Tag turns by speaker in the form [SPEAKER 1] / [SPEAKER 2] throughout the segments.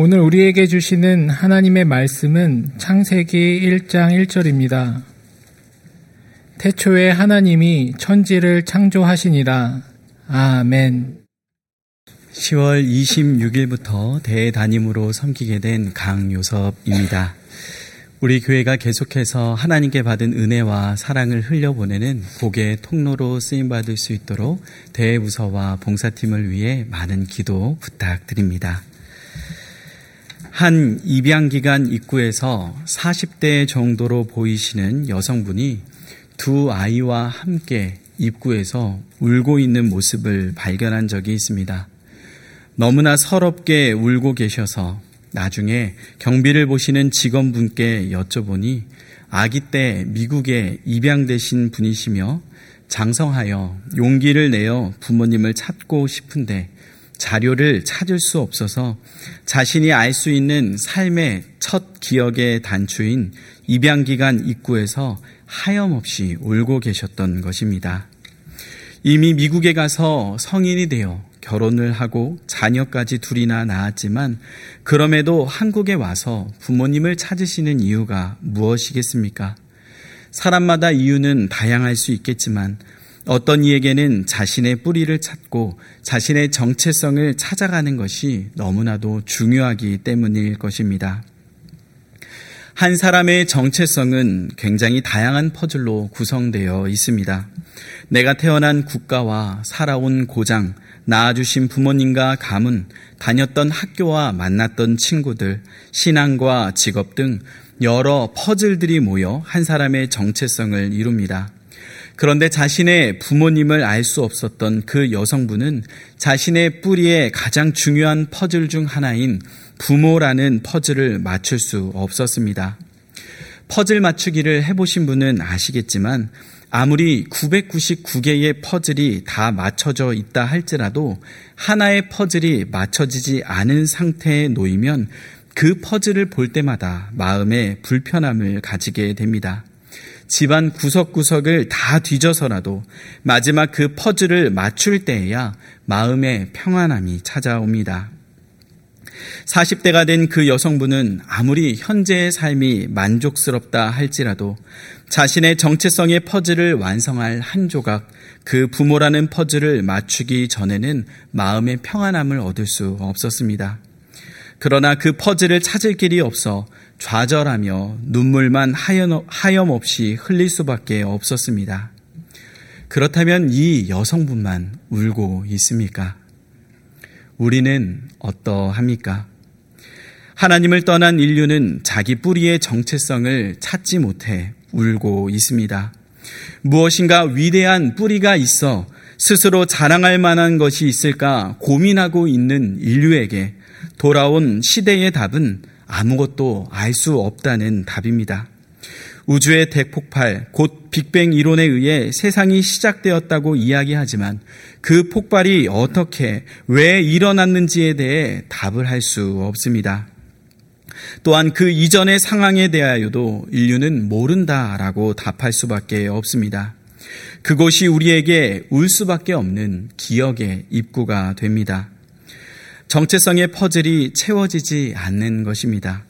[SPEAKER 1] 오늘 우리에게 주시는 하나님의 말씀은 창세기 1장 1절입니다. 태초에 하나님이 천지를 창조하시니라. 아멘.
[SPEAKER 2] 10월 26일부터 대담임으로 섬기게 된 강요섭입니다. 우리 교회가 계속해서 하나님께 받은 은혜와 사랑을 흘려보내는 복의 통로로 쓰임받을 수 있도록 대부서와 봉사팀을 위해 많은 기도 부탁드립니다. 한 입양기관 입구에서 40대 정도로 보이시는 여성분이 두 아이와 함께 입구에서 울고 있는 모습을 발견한 적이 있습니다. 너무나 서럽게 울고 계셔서 나중에 경비를 보시는 직원분께 여쭤보니 아기 때 미국에 입양되신 분이시며 장성하여 용기를 내어 부모님을 찾고 싶은데 자료를 찾을 수 없어서 자신이 알 수 있는 삶의 첫 기억의 단추인 입양기간 입구에서 하염없이 울고 계셨던 것입니다. 이미 미국에 가서 성인이 되어 결혼을 하고 자녀까지 둘이나 낳았지만 그럼에도 한국에 와서 부모님을 찾으시는 이유가 무엇이겠습니까? 사람마다 이유는 다양할 수 있겠지만 어떤 이에게는 자신의 뿌리를 찾고 자신의 정체성을 찾아가는 것이 너무나도 중요하기 때문일 것입니다. 한 사람의 정체성은 굉장히 다양한 퍼즐로 구성되어 있습니다. 내가 태어난 국가와 살아온 고장, 낳아주신 부모님과 가문, 다녔던 학교와 만났던 친구들, 신앙과 직업 등 여러 퍼즐들이 모여 한 사람의 정체성을 이룹니다. 그런데 자신의 부모님을 알 수 없었던 그 여성분은 자신의 뿌리에 가장 중요한 퍼즐 중 하나인 부모라는 퍼즐을 맞출 수 없었습니다. 퍼즐 맞추기를 해보신 분은 아시겠지만 아무리 999개의 퍼즐이 다 맞춰져 있다 할지라도 하나의 퍼즐이 맞춰지지 않은 상태에 놓이면 그 퍼즐을 볼 때마다 마음에 불편함을 가지게 됩니다. 집안 구석구석을 다 뒤져서라도 마지막 그 퍼즐을 맞출 때에야 마음의 평안함이 찾아옵니다. 40대가 된 그 여성분은 아무리 현재의 삶이 만족스럽다 할지라도 자신의 정체성의 퍼즐을 완성할 한 조각, 그 부모라는 퍼즐을 맞추기 전에는 마음의 평안함을 얻을 수 없었습니다. 그러나 그 퍼즐을 찾을 길이 없어 좌절하며 눈물만 하염없이 흘릴 수밖에 없었습니다. 그렇다면 이 여성분만 울고 있습니까? 우리는 어떠합니까? 하나님을 떠난 인류는 자기 뿌리의 정체성을 찾지 못해 울고 있습니다. 무엇인가 위대한 뿌리가 있어 스스로 자랑할 만한 것이 있을까 고민하고 있는 인류에게 돌아온 시대의 답은 아무것도 알 수 없다는 답입니다. 우주의 대폭발, 곧 빅뱅 이론에 의해 세상이 시작되었다고 이야기하지만 그 폭발이 어떻게, 왜 일어났는지에 대해 답을 할 수 없습니다. 또한 그 이전의 상황에 대하여도 인류는 모른다라고 답할 수밖에 없습니다. 그것이 우리에게 울 수밖에 없는 기억의 입구가 됩니다. 정체성의 퍼즐이 채워지지 않는 것입니다.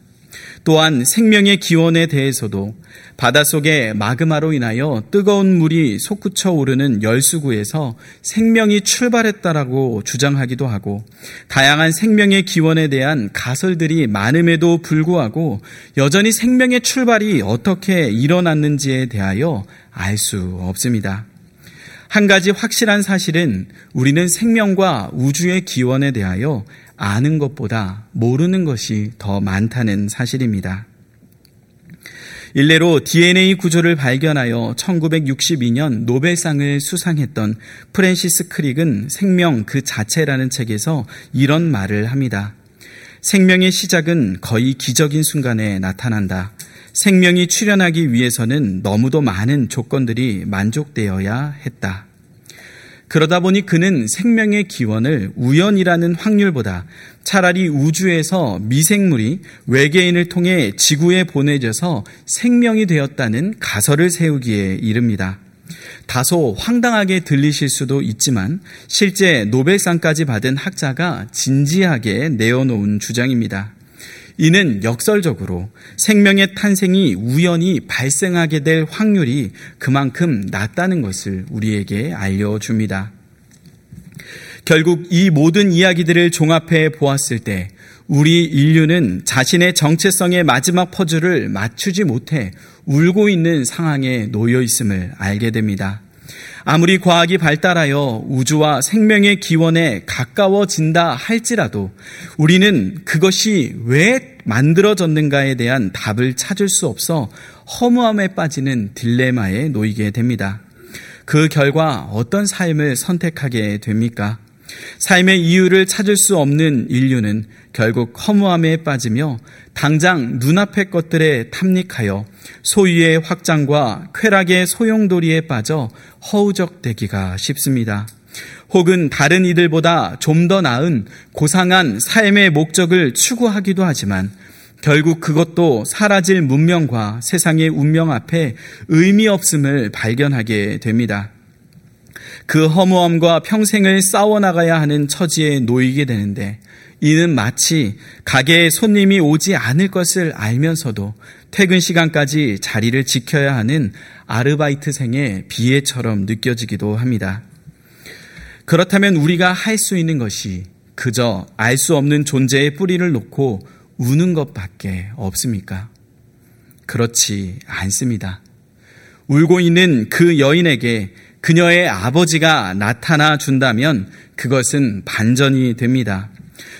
[SPEAKER 2] 또한 생명의 기원에 대해서도 바닷속의 마그마로 인하여 뜨거운 물이 솟구쳐 오르는 열수구에서 생명이 출발했다라고 주장하기도 하고 다양한 생명의 기원에 대한 가설들이 많음에도 불구하고 여전히 생명의 출발이 어떻게 일어났는지에 대하여 알 수 없습니다. 한 가지 확실한 사실은 우리는 생명과 우주의 기원에 대하여 아는 것보다 모르는 것이 더 많다는 사실입니다. 일례로 DNA 구조를 발견하여 1962년 노벨상을 수상했던 프랜시스 크릭은 생명 그 자체라는 책에서 이런 말을 합니다. 생명의 시작은 거의 기적인 순간에 나타난다. 생명이 출현하기 위해서는 너무도 많은 조건들이 만족되어야 했다. 그러다 보니 그는 생명의 기원을 우연이라는 확률보다 차라리 우주에서 미생물이 외계인을 통해 지구에 보내져서 생명이 되었다는 가설을 세우기에 이릅니다. 다소 황당하게 들리실 수도 있지만 실제 노벨상까지 받은 학자가 진지하게 내어놓은 주장입니다. 이는 역설적으로 생명의 탄생이 우연히 발생하게 될 확률이 그만큼 낮다는 것을 우리에게 알려줍니다. 결국 이 모든 이야기들을 종합해 보았을 때 우리 인류는 자신의 정체성의 마지막 퍼즐을 맞추지 못해 울고 있는 상황에 놓여 있음을 알게 됩니다. 아무리 과학이 발달하여 우주와 생명의 기원에 가까워진다 할지라도 우리는 그것이 왜 만들어졌는가에 대한 답을 찾을 수 없어 허무함에 빠지는 딜레마에 놓이게 됩니다. 그 결과 어떤 삶을 선택하게 됩니까? 삶의 이유를 찾을 수 없는 인류는 결국 허무함에 빠지며 당장 눈앞의 것들에 탐닉하여 소유의 확장과 쾌락의 소용돌이에 빠져 허우적대기가 쉽습니다. 혹은 다른 이들보다 좀 더 나은 고상한 삶의 목적을 추구하기도 하지만 결국 그것도 사라질 문명과 세상의 운명 앞에 의미 없음을 발견하게 됩니다. 그 허무함과 평생을 싸워나가야 하는 처지에 놓이게 되는데 이는 마치 가게에 손님이 오지 않을 것을 알면서도 퇴근 시간까지 자리를 지켜야 하는 아르바이트생의 비애처럼 느껴지기도 합니다. 그렇다면 우리가 할 수 있는 것이 그저 알 수 없는 존재의 뿌리를 놓고 우는 것밖에 없습니까? 그렇지 않습니다. 울고 있는 그 여인에게 그녀의 아버지가 나타나 준다면 그것은 반전이 됩니다.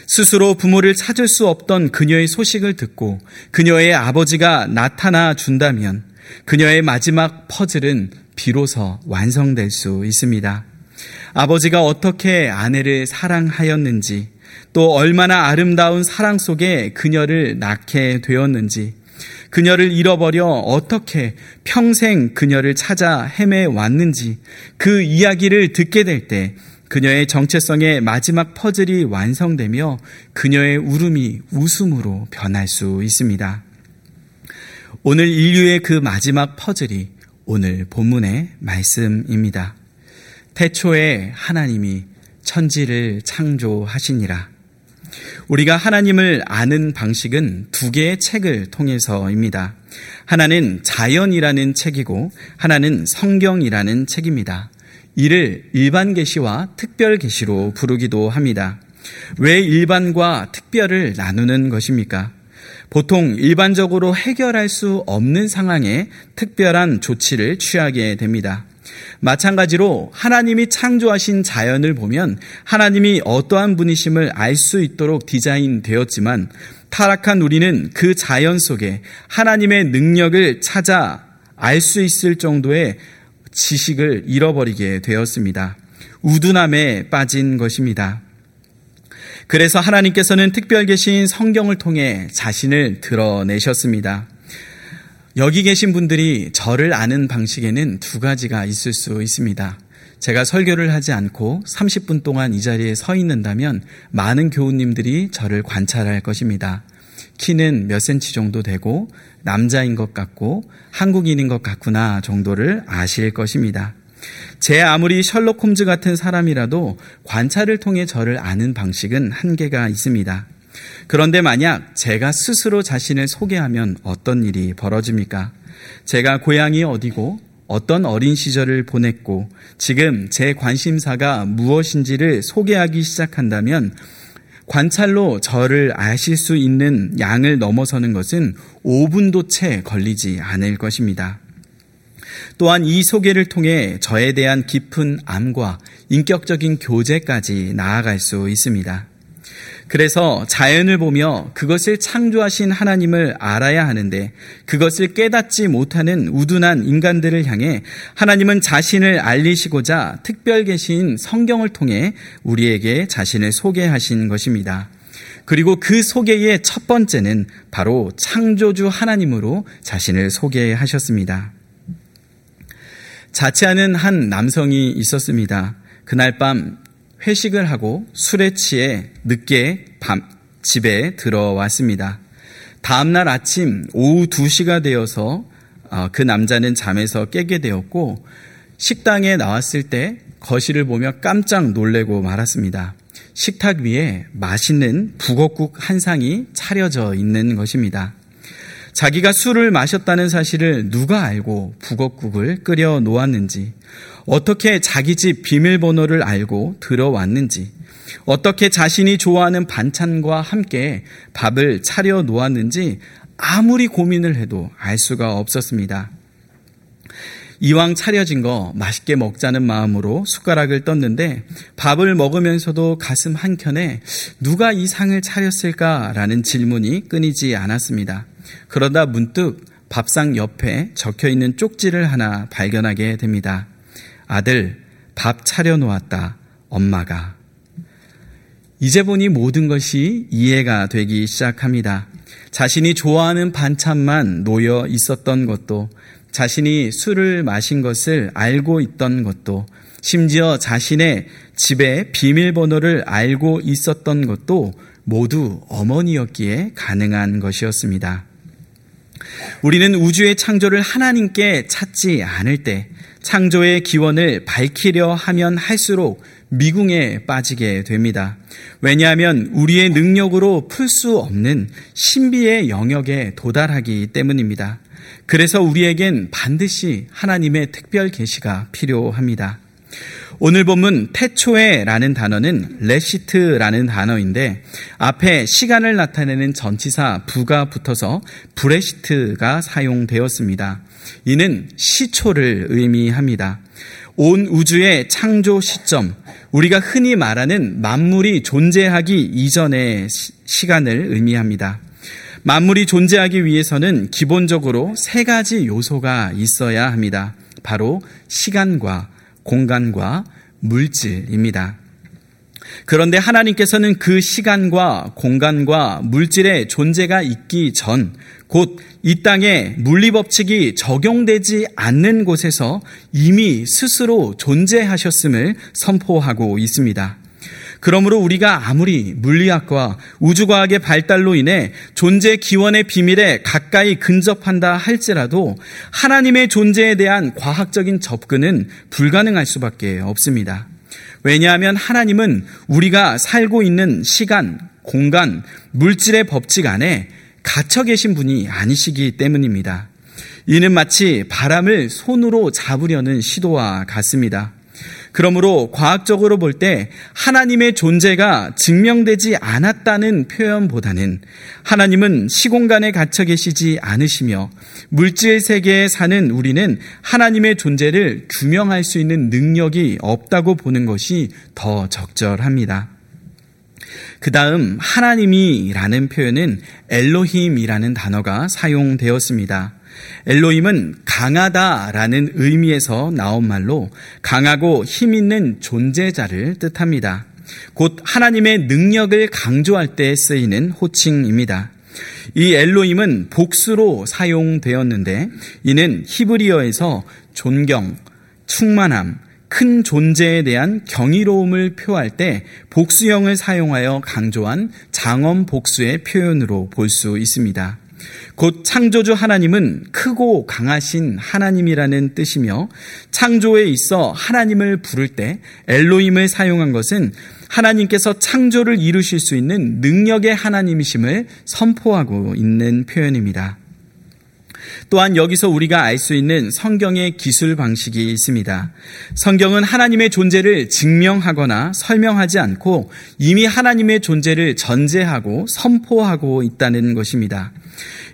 [SPEAKER 2] 스스로 부모를 찾을 수 없던 그녀의 소식을 듣고 그녀의 아버지가 나타나 준다면 그녀의 마지막 퍼즐은 비로소 완성될 수 있습니다. 아버지가 어떻게 아내를 사랑하였는지 또 얼마나 아름다운 사랑 속에 그녀를 낳게 되었는지 그녀를 잃어버려 어떻게 평생 그녀를 찾아 헤매 왔는지 그 이야기를 듣게 될 때 그녀의 정체성의 마지막 퍼즐이 완성되며 그녀의 울음이 웃음으로 변할 수 있습니다. 오늘 인류의 그 마지막 퍼즐이 오늘 본문의 말씀입니다. 태초에 하나님이 천지를 창조하시니라. 우리가 하나님을 아는 방식은 두 개의 책을 통해서입니다. 하나는 자연이라는 책이고 하나는 성경이라는 책입니다. 이를 일반 계시와 특별 계시로 부르기도 합니다. 왜 일반과 특별을 나누는 것입니까? 보통 일반적으로 해결할 수 없는 상황에 특별한 조치를 취하게 됩니다. 마찬가지로 하나님이 창조하신 자연을 보면 하나님이 어떠한 분이심을 알 수 있도록 디자인되었지만 타락한 우리는 그 자연 속에 하나님의 능력을 찾아 알 수 있을 정도의 지식을 잃어버리게 되었습니다. 우둔함에 빠진 것입니다. 그래서 하나님께서는 특별 계신 성경을 통해 자신을 드러내셨습니다. 여기 계신 분들이 저를 아는 방식에는 두 가지가 있을 수 있습니다. 제가 설교를 하지 않고 30분 동안 이 자리에 서 있는다면 많은 교우님들이 저를 관찰할 것입니다. 키는 몇 센치 정도 되고 남자인 것 같고 한국인인 것 같구나 정도를 아실 것입니다. 제 아무리 셜록 홈즈 같은 사람이라도 관찰을 통해 저를 아는 방식은 한계가 있습니다. 그런데 만약 제가 스스로 자신을 소개하면 어떤 일이 벌어집니까? 제가 고향이 어디고 어떤 어린 시절을 보냈고 지금 제 관심사가 무엇인지를 소개하기 시작한다면 관찰로 저를 아실 수 있는 양을 넘어서는 것은 5분도 채 걸리지 않을 것입니다. 또한 이 소개를 통해 저에 대한 깊은 암과 인격적인 교제까지 나아갈 수 있습니다. 그래서 자연을 보며 그것을 창조하신 하나님을 알아야 하는데 그것을 깨닫지 못하는 우둔한 인간들을 향해 하나님은 자신을 알리시고자 특별 계신 성경을 통해 우리에게 자신을 소개하신 것입니다. 그리고 그 소개의 첫 번째는 바로 창조주 하나님으로 자신을 소개하셨습니다. 자취하는 한 남성이 있었습니다. 그날 밤 회식을 하고 술에 취해 늦게 밤 집에 들어왔습니다. 다음날 아침 오후 2시가 되어서 어, 그 남자는 잠에서 깨게 되었고 식당에 나왔을 때 거실을 보며 깜짝 놀래고 말았습니다. 식탁 위에 맛있는 북어국 한 상이 차려져 있는 것입니다. 자기가 술을 마셨다는 사실을 누가 알고 북어국을 끓여 놓았는지, 어떻게 자기 집 비밀번호를 알고 들어왔는지, 어떻게 자신이 좋아하는 반찬과 함께 밥을 차려 놓았는지 아무리 고민을 해도 알 수가 없었습니다. 이왕 차려진 거 맛있게 먹자는 마음으로 숟가락을 떴는데 밥을 먹으면서도 가슴 한켠에 누가 이 상을 차렸을까라는 질문이 끊이지 않았습니다. 그러다 문득 밥상 옆에 적혀 있는 쪽지를 하나 발견하게 됩니다. 아들, 밥 차려놓았다. 엄마가. 이제 보니 모든 것이 이해가 되기 시작합니다. 자신이 좋아하는 반찬만 놓여 있었던 것도 자신이 술을 마신 것을 알고 있던 것도 심지어 자신의 집의 비밀번호를 알고 있었던 것도 모두 어머니였기에 가능한 것이었습니다. 우리는 우주의 창조를 하나님께 찾지 않을 때 창조의 기원을 밝히려 하면 할수록 미궁에 빠지게 됩니다. 왜냐하면 우리의 능력으로 풀 수 없는 신비의 영역에 도달하기 때문입니다. 그래서 우리에겐 반드시 하나님의 특별 계시가 필요합니다. 오늘 본문 태초에라는 단어는 ראשית라는 단어인데 앞에 시간을 나타내는 전치사 ב가 붙어서 בראשית가 사용되었습니다. 이는 시초를 의미합니다. 온 우주의 창조 시점, 우리가 흔히 말하는 만물이 존재하기 이전의 시간을 의미합니다. 만물이 존재하기 위해서는 기본적으로 세 가지 요소가 있어야 합니다. 바로 시간과 공간과 물질입니다. 그런데 하나님께서는 그 시간과 공간과 물질의 존재가 있기 전, 곧 이 땅에 물리법칙이 적용되지 않는 곳에서 이미 스스로 존재하셨음을 선포하고 있습니다. 그러므로 우리가 아무리 물리학과 우주과학의 발달로 인해 존재 기원의 비밀에 가까이 근접한다 할지라도 하나님의 존재에 대한 과학적인 접근은 불가능할 수밖에 없습니다. 왜냐하면 하나님은 우리가 살고 있는 시간, 공간, 물질의 법칙 안에 갇혀 계신 분이 아니시기 때문입니다. 이는 마치 바람을 손으로 잡으려는 시도와 같습니다. 그러므로 과학적으로 볼 때 하나님의 존재가 증명되지 않았다는 표현보다는 하나님은 시공간에 갇혀 계시지 않으시며 물질 세계에 사는 우리는 하나님의 존재를 규명할 수 있는 능력이 없다고 보는 것이 더 적절합니다. 그 다음 하나님이라는 표현은 엘로힘이라는 단어가 사용되었습니다. 엘로임은 강하다라는 의미에서 나온 말로 강하고 힘 있는 존재자를 뜻합니다. 곧 하나님의 능력을 강조할 때 쓰이는 호칭입니다. 이 엘로임은 복수로 사용되었는데 이는 히브리어에서 존경, 충만함, 큰 존재에 대한 경이로움을 표할 때 복수형을 사용하여 강조한 장엄 복수의 표현으로 볼 수 있습니다. 곧 창조주 하나님은 크고 강하신 하나님이라는 뜻이며 창조에 있어 하나님을 부를 때 엘로임을 사용한 것은 하나님께서 창조를 이루실 수 있는 능력의 하나님이심을 선포하고 있는 표현입니다. 또한 여기서 우리가 알 수 있는 성경의 기술 방식이 있습니다. 성경은 하나님의 존재를 증명하거나 설명하지 않고 이미 하나님의 존재를 전제하고 선포하고 있다는 것입니다.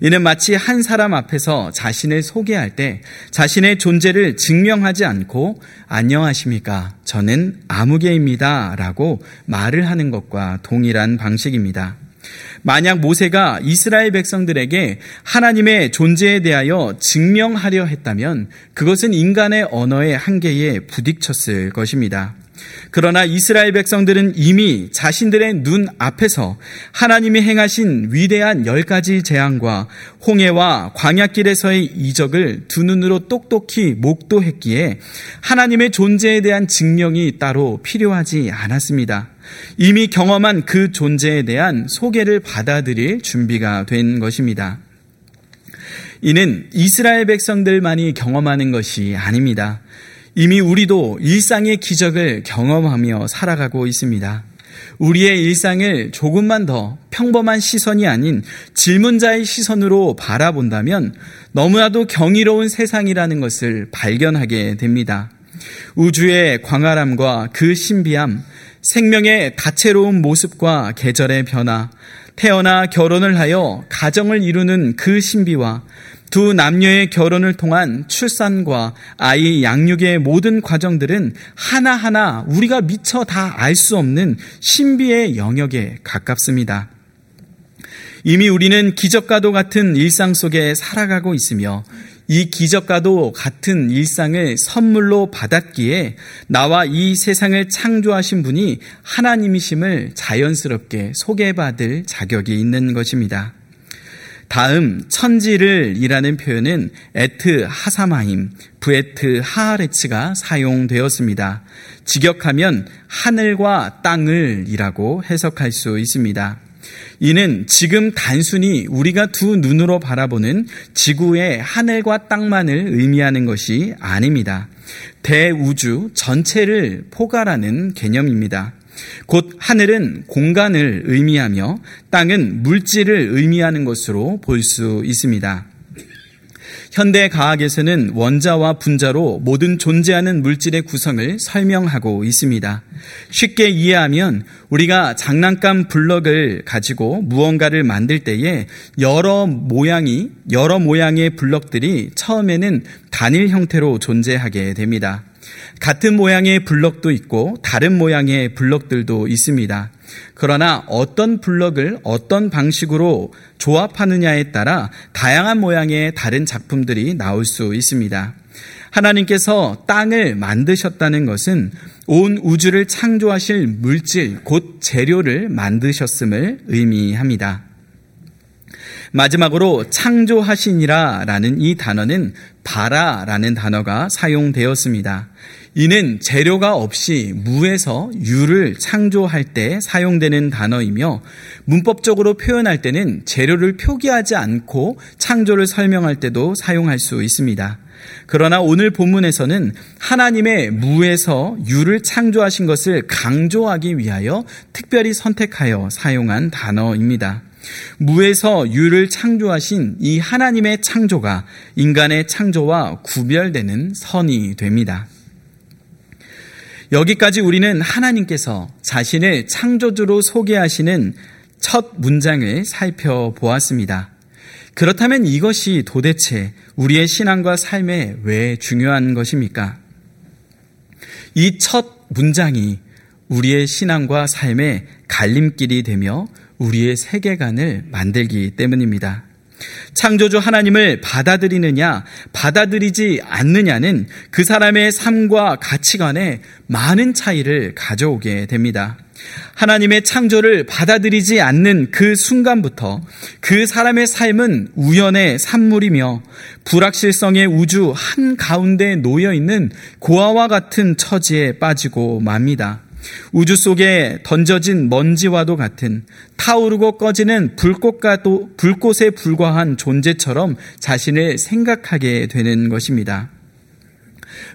[SPEAKER 2] 이는 마치 한 사람 앞에서 자신을 소개할 때 자신의 존재를 증명하지 않고 안녕하십니까? 저는 아무개입니다. 라고 말을 하는 것과 동일한 방식입니다. 만약 모세가 이스라엘 백성들에게 하나님의 존재에 대하여 증명하려 했다면 그것은 인간의 언어의 한계에 부딪혔을 것입니다. 그러나 이스라엘 백성들은 이미 자신들의 눈 앞에서 하나님이 행하신 위대한 열 가지 재앙과 홍해와 광야길에서의 이적을 두 눈으로 똑똑히 목도했기에 하나님의 존재에 대한 증명이 따로 필요하지 않았습니다. 이미 경험한 그 존재에 대한 소개를 받아들일 준비가 된 것입니다. 이는 이스라엘 백성들만이 경험하는 것이 아닙니다. 이미 우리도 일상의 기적을 경험하며 살아가고 있습니다. 우리의 일상을 조금만 더 평범한 시선이 아닌 질문자의 시선으로 바라본다면 너무나도 경이로운 세상이라는 것을 발견하게 됩니다. 우주의 광활함과 그 신비함, 생명의 다채로운 모습과 계절의 변화, 태어나 결혼을 하여 가정을 이루는 그 신비와 두 남녀의 결혼을 통한 출산과 아이 양육의 모든 과정들은 하나하나 우리가 미처 다 알 수 없는 신비의 영역에 가깝습니다. 이미 우리는 기적과도 같은 일상 속에 살아가고 있으며 이 기적과도 같은 일상을 선물로 받았기에 나와 이 세상을 창조하신 분이 하나님이심을 자연스럽게 소개받을 자격이 있는 것입니다. 다음 천지를 이라는 표현은 에트 하사마임, 부에트 하하레츠가 사용되었습니다. 직역하면 하늘과 땅을 이라고 해석할 수 있습니다. 이는 지금 단순히 우리가 두 눈으로 바라보는 지구의 하늘과 땅만을 의미하는 것이 아닙니다. 대우주 전체를 포괄하는 개념입니다. 곧 하늘은 공간을 의미하며 땅은 물질을 의미하는 것으로 볼 수 있습니다. 현대 과학에서는 원자와 분자로 모든 존재하는 물질의 구성을 설명하고 있습니다. 쉽게 이해하면 우리가 장난감 블럭을 가지고 무언가를 만들 때에 여러 모양이 여러 모양의 블럭들이 처음에는 단일 형태로 존재하게 됩니다. 같은 모양의 블럭도 있고 다른 모양의 블럭들도 있습니다. 그러나 어떤 블럭을 어떤 방식으로 조합하느냐에 따라 다양한 모양의 다른 작품들이 나올 수 있습니다. 하나님께서 땅을 만드셨다는 것은 온 우주를 창조하실 물질, 곧 재료를 만드셨음을 의미합니다. 마지막으로 창조하시니라 라는 이 단어는 바라 라는 단어가 사용되었습니다. 이는 재료가 없이 무에서 유를 창조할 때 사용되는 단어이며 문법적으로 표현할 때는 재료를 표기하지 않고 창조를 설명할 때도 사용할 수 있습니다. 그러나 오늘 본문에서는 하나님의 무에서 유를 창조하신 것을 강조하기 위하여 특별히 선택하여 사용한 단어입니다. 무에서 유를 창조하신 이 하나님의 창조가 인간의 창조와 구별되는 선이 됩니다. 여기까지 우리는 하나님께서 자신을 창조주로 소개하시는 첫 문장을 살펴보았습니다. 그렇다면 이것이 도대체 우리의 신앙과 삶에 왜 중요한 것입니까? 이 첫 문장이 우리의 신앙과 삶의 갈림길이 되며 우리의 세계관을 만들기 때문입니다. 창조주 하나님을 받아들이느냐, 받아들이지 않느냐는 그 사람의 삶과 가치관에 많은 차이를 가져오게 됩니다. 하나님의 창조를 받아들이지 않는 그 순간부터 그 사람의 삶은 우연의 산물이며 불확실성의 우주 한 가운데 놓여 있는 고아와 같은 처지에 빠지고 맙니다. 우주 속에 던져진 먼지와도 같은 타오르고 꺼지는 불꽃과도 불꽃에 불과한 존재처럼 자신을 생각하게 되는 것입니다.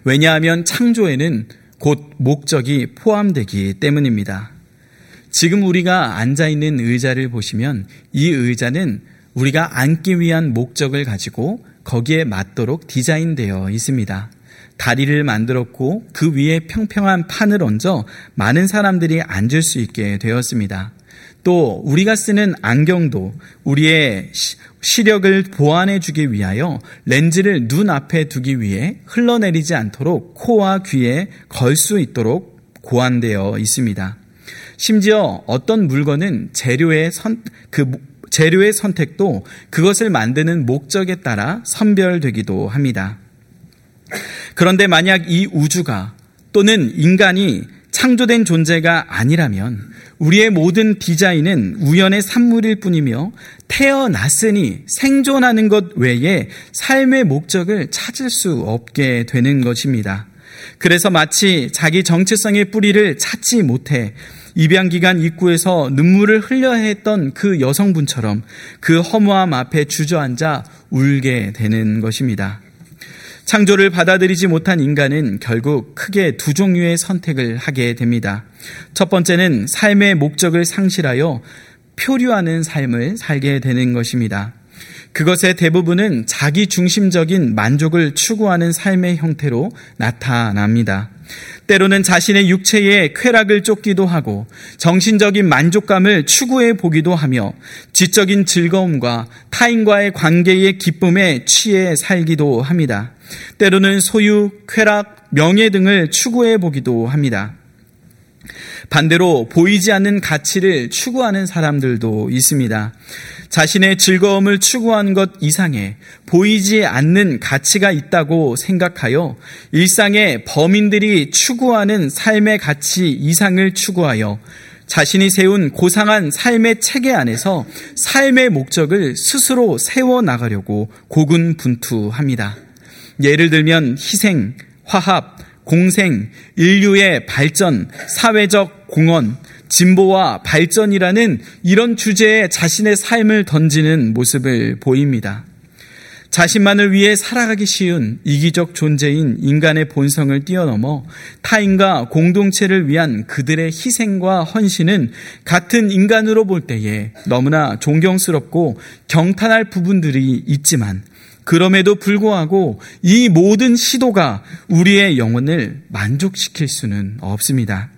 [SPEAKER 2] 왜냐하면 창조에는 곧 목적이 포함되기 때문입니다. 지금 우리가 앉아 있는 의자를 보시면 이 의자는 우리가 앉기 위한 목적을 가지고 거기에 맞도록 디자인되어 있습니다. 다리를 만들었고 그 위에 평평한 판을 얹어 많은 사람들이 앉을 수 있게 되었습니다. 또 우리가 쓰는 안경도 우리의 시력을 보완해 주기 위하여 렌즈를 눈 앞에 두기 위해 흘러내리지 않도록 코와 귀에 걸 수 있도록 고안되어 있습니다. 심지어 어떤 물건은 재료의 선, 그 재료의 선택도 그것을 만드는 목적에 따라 선별되기도 합니다. 그런데 만약 이 우주가 또는 인간이 창조된 존재가 아니라면 우리의 모든 디자인은 우연의 산물일 뿐이며 태어났으니 생존하는 것 외에 삶의 목적을 찾을 수 없게 되는 것입니다. 그래서 마치 자기 정체성의 뿌리를 찾지 못해 입양기관 입구에서 눈물을 흘려 했던 그 여성분처럼 그 허무함 앞에 주저앉아 울게 되는 것입니다. 창조를 받아들이지 못한 인간은 결국 크게 두 종류의 선택을 하게 됩니다. 첫 번째는 삶의 목적을 상실하여 표류하는 삶을 살게 되는 것입니다. 그것의 대부분은 자기 중심적인 만족을 추구하는 삶의 형태로 나타납니다. 때로는 자신의 육체의 쾌락을 쫓기도 하고 정신적인 만족감을 추구해 보기도 하며 지적인 즐거움과 타인과의 관계의 기쁨에 취해 살기도 합니다. 때로는 소유, 쾌락, 명예 등을 추구해 보기도 합니다. 반대로 보이지 않는 가치를 추구하는 사람들도 있습니다. 자신의 즐거움을 추구하는 것 이상에 보이지 않는 가치가 있다고 생각하여 일상의 범인들이 추구하는 삶의 가치 이상을 추구하여 자신이 세운 고상한 삶의 체계 안에서 삶의 목적을 스스로 세워 나가려고 고군분투합니다. 예를 들면 희생, 화합, 공생, 인류의 발전, 사회적 공헌, 진보와 발전이라는 이런 주제에 자신의 삶을 던지는 모습을 보입니다. 자신만을 위해 살아가기 쉬운 이기적 존재인 인간의 본성을 뛰어넘어 타인과 공동체를 위한 그들의 희생과 헌신은 같은 인간으로 볼 때에 너무나 존경스럽고 경탄할 부분들이 있지만 그럼에도 불구하고 이 모든 시도가 우리의 영혼을 만족시킬 수는 없습니다.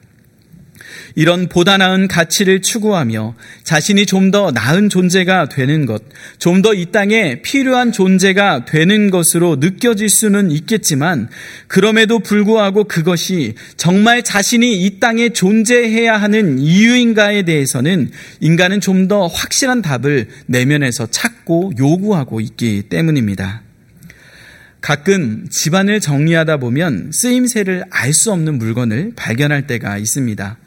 [SPEAKER 2] 이런 보다 나은 가치를 추구하며 자신이 좀 더 나은 존재가 되는 것, 좀 더 이 땅에 필요한 존재가 되는 것으로 느껴질 수는 있겠지만, 그럼에도 불구하고 그것이 정말 자신이 이 땅에 존재해야 하는 이유인가에 대해서는 인간은 좀 더 확실한 답을 내면에서 찾고 요구하고 있기 때문입니다. 가끔 집안을 정리하다 보면 쓰임새를 알 수 없는 물건을 발견할 때가 있습니다.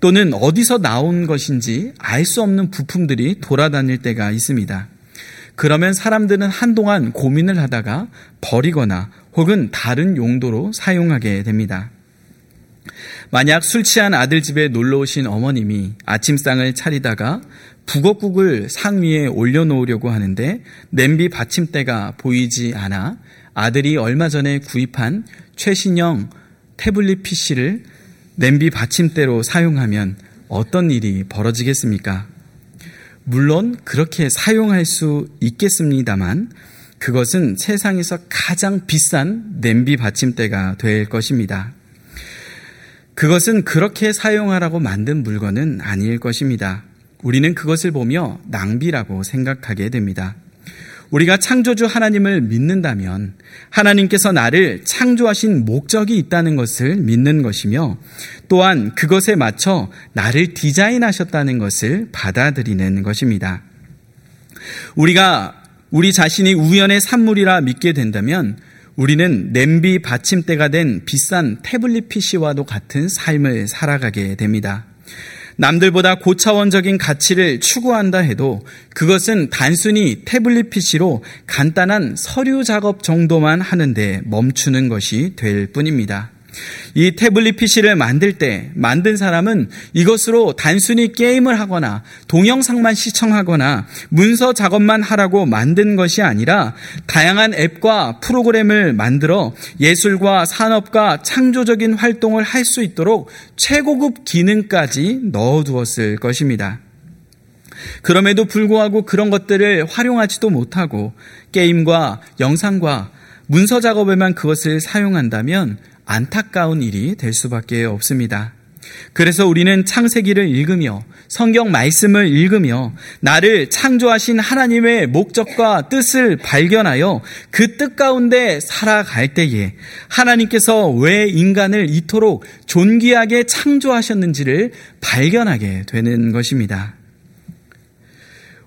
[SPEAKER 2] 또는 어디서 나온 것인지 알 수 없는 부품들이 돌아다닐 때가 있습니다. 그러면 사람들은 한동안 고민을 하다가 버리거나 혹은 다른 용도로 사용하게 됩니다. 만약 술 취한 아들 집에 놀러 오신 어머님이 아침상을 차리다가 북어국을 상 위에 올려놓으려고 하는데 냄비 받침대가 보이지 않아 아들이 얼마 전에 구입한 최신형 태블릿 PC를 냄비 받침대로 사용하면 어떤 일이 벌어지겠습니까? 물론 그렇게 사용할 수 있겠습니다만 그것은 세상에서 가장 비싼 냄비 받침대가 될 것입니다. 그것은 그렇게 사용하라고 만든 물건은 아닐 것입니다. 우리는 그것을 보며 낭비라고 생각하게 됩니다. 우리가 창조주 하나님을 믿는다면 하나님께서 나를 창조하신 목적이 있다는 것을 믿는 것이며 또한 그것에 맞춰 나를 디자인하셨다는 것을 받아들이는 것입니다. 우리가 우리 자신이 우연의 산물이라 믿게 된다면 우리는 냄비 받침대가 된 비싼 태블릿 PC와도 같은 삶을 살아가게 됩니다. 남들보다 고차원적인 가치를 추구한다 해도 그것은 단순히 태블릿 PC로 간단한 서류 작업 정도만 하는데 멈추는 것이 될 뿐입니다. 이 태블릿 PC를 만들 때 만든 사람은 이것으로 단순히 게임을 하거나 동영상만 시청하거나 문서 작업만 하라고 만든 것이 아니라 다양한 앱과 프로그램을 만들어 예술과 산업과 창조적인 활동을 할 수 있도록 최고급 기능까지 넣어두었을 것입니다. 그럼에도 불구하고 그런 것들을 활용하지도 못하고 게임과 영상과 문서 작업에만 그것을 사용한다면 안타까운 일이 될 수밖에 없습니다. 그래서 우리는 창세기를 읽으며 성경 말씀을 읽으며 나를 창조하신 하나님의 목적과 뜻을 발견하여 그 뜻 가운데 살아갈 때에 하나님께서 왜 인간을 이토록 존귀하게 창조하셨는지를 발견하게 되는 것입니다.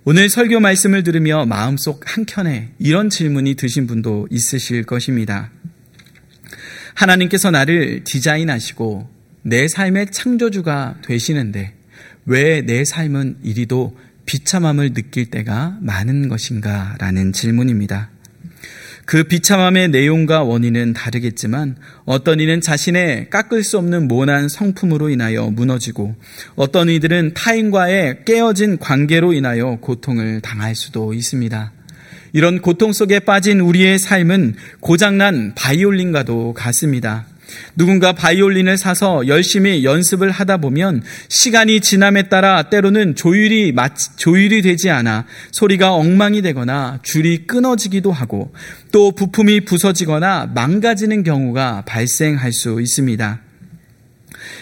[SPEAKER 2] 오늘 설교 말씀을 들으며 마음속 한켠에 이런 질문이 드신 분도 있으실 것입니다. 하나님께서 나를 디자인하시고 내 삶의 창조주가 되시는데 왜 내 삶은 이리도 비참함을 느낄 때가 많은 것인가? 라는 질문입니다. 그 비참함의 내용과 원인은 다르겠지만 어떤 이는 자신의 깎을 수 없는 모난 성품으로 인하여 무너지고 어떤 이들은 타인과의 깨어진 관계로 인하여 고통을 당할 수도 있습니다. 이런 고통 속에 빠진 우리의 삶은 고장난 바이올린과도 같습니다. 누군가 바이올린을 사서 열심히 연습을 하다 보면 시간이 지남에 따라 때로는 조율이 조율이 되지 않아 소리가 엉망이 되거나 줄이 끊어지기도 하고 또 부품이 부서지거나 망가지는 경우가 발생할 수 있습니다.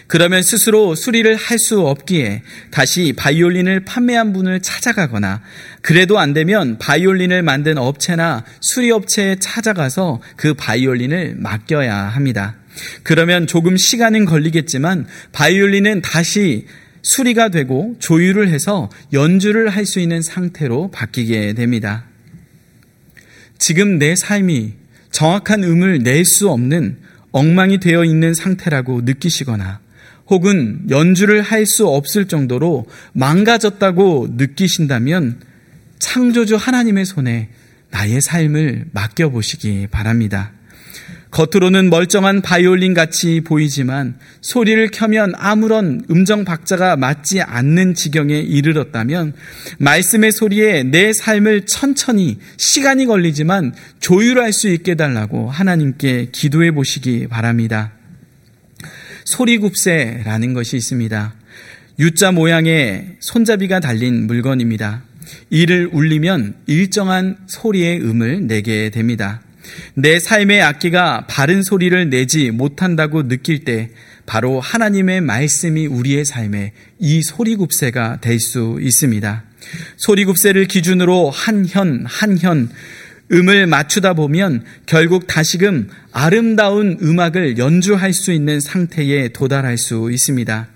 [SPEAKER 2] 그러면 스스로 수리를 할 수 없기에 다시 바이올린을 판매한 분을 찾아가거나 그래도 안 되면 바이올린을 만든 업체나 수리업체에 찾아가서 그 바이올린을 맡겨야 합니다. 그러면 조금 시간은 걸리겠지만 바이올린은 다시 수리가 되고 조율을 해서 연주를 할 수 있는 상태로 바뀌게 됩니다. 지금 내 삶이 정확한 음을 낼 수 없는 엉망이 되어 있는 상태라고 느끼시거나 혹은 연주를 할 수 없을 정도로 망가졌다고 느끼신다면 창조주 하나님의 손에 나의 삶을 맡겨보시기 바랍니다. 겉으로는 멀쩡한 바이올린 같이 보이지만 소리를 켜면 아무런 음정 박자가 맞지 않는 지경에 이르렀다면 말씀의 소리에 내 삶을 천천히 시간이 걸리지만 조율할 수 있게 달라고 하나님께 기도해 보시기 바랍니다. 소리굽새라는 것이 있습니다. U자 모양의 손잡이가 달린 물건입니다. 이를 울리면 일정한 소리의 음을 내게 됩니다. 내 삶의 악기가 바른 소리를 내지 못한다고 느낄 때 바로 하나님의 말씀이 우리의 삶에 이 소리굽새가 될 수 있습니다. 소리굽새를 기준으로 한 현, 한 현, 음을 맞추다 보면 결국 다시금 아름다운 음악을 연주할 수 있는 상태에 도달할 수 있습니다.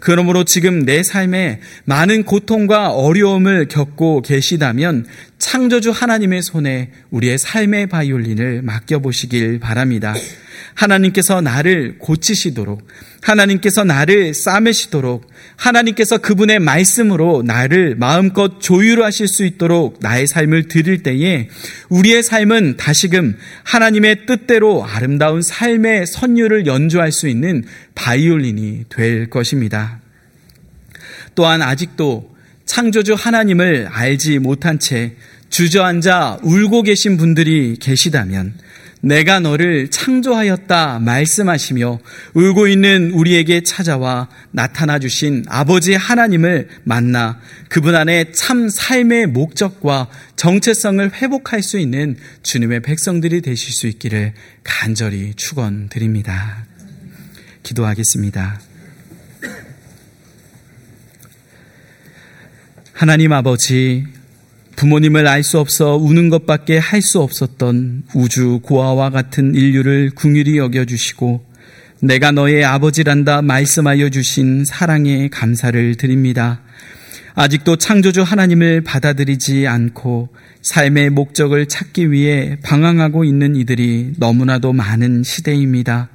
[SPEAKER 2] 그러므로 지금 내 삶에 많은 고통과 어려움을 겪고 계시다면 창조주 하나님의 손에 우리의 삶의 바이올린을 맡겨보시길 바랍니다. 하나님께서 나를 고치시도록 하나님께서 나를 싸매시도록 하나님께서 그분의 말씀으로 나를 마음껏 조율하실 수 있도록 나의 삶을 드릴 때에 우리의 삶은 다시금 하나님의 뜻대로 아름다운 삶의 선율을 연주할 수 있는 바이올린이 될 것입니다. 또한 아직도 창조주 하나님을 알지 못한 채 주저앉아 울고 계신 분들이 계시다면 내가 너를 창조하였다 말씀하시며 울고 있는 우리에게 찾아와 나타나 주신 아버지 하나님을 만나 그분 안에 참 삶의 목적과 정체성을 회복할 수 있는 주님의 백성들이 되실 수 있기를 간절히 축원드립니다. 기도하겠습니다. 하나님 아버지 부모님을 알 수 없어 우는 것밖에 할 수 없었던 우주 고아와 같은 인류를 궁휼히 여겨주시고 내가 너의 아버지란다 말씀하여 주신 사랑에 감사를 드립니다. 아직도 창조주 하나님을 받아들이지 않고 삶의 목적을 찾기 위해 방황하고 있는 이들이 너무나도 많은 시대입니다.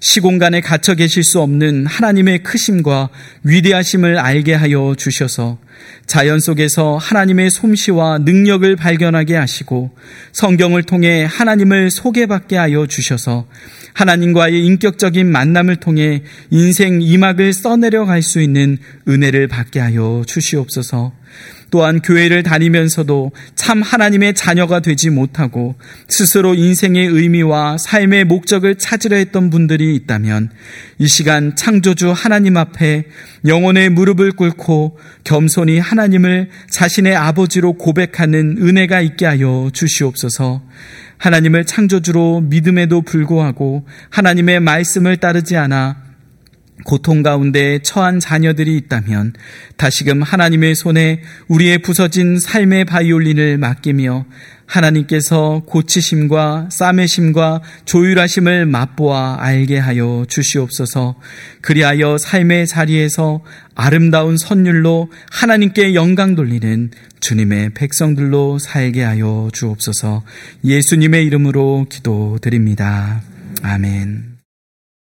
[SPEAKER 2] 시공간에 갇혀 계실 수 없는 하나님의 크심과 위대하심을 알게 하여 주셔서 자연 속에서 하나님의 솜씨와 능력을 발견하게 하시고 성경을 통해 하나님을 소개받게 하여 주셔서 하나님과의 인격적인 만남을 통해 인생 이막을 써내려 갈 수 있는 은혜를 받게 하여 주시옵소서. 또한 교회를 다니면서도 참 하나님의 자녀가 되지 못하고 스스로 인생의 의미와 삶의 목적을 찾으려 했던 분들이 있다면 이 시간 창조주 하나님 앞에 영혼의 무릎을 꿇고 겸손히 하나님을 자신의 아버지로 고백하는 은혜가 있게 하여 주시옵소서. 하나님을 창조주로 믿음에도 불구하고 하나님의 말씀을 따르지 않아 고통 가운데 처한 자녀들이 있다면 다시금 하나님의 손에 우리의 부서진 삶의 바이올린을 맡기며 하나님께서 고치심과 싸매심과 조율하심을 맛보아 알게 하여 주시옵소서. 그리하여 삶의 자리에서 아름다운 선율로 하나님께 영광 돌리는 주님의 백성들로 살게 하여 주옵소서. 예수님의 이름으로 기도드립니다. 아멘.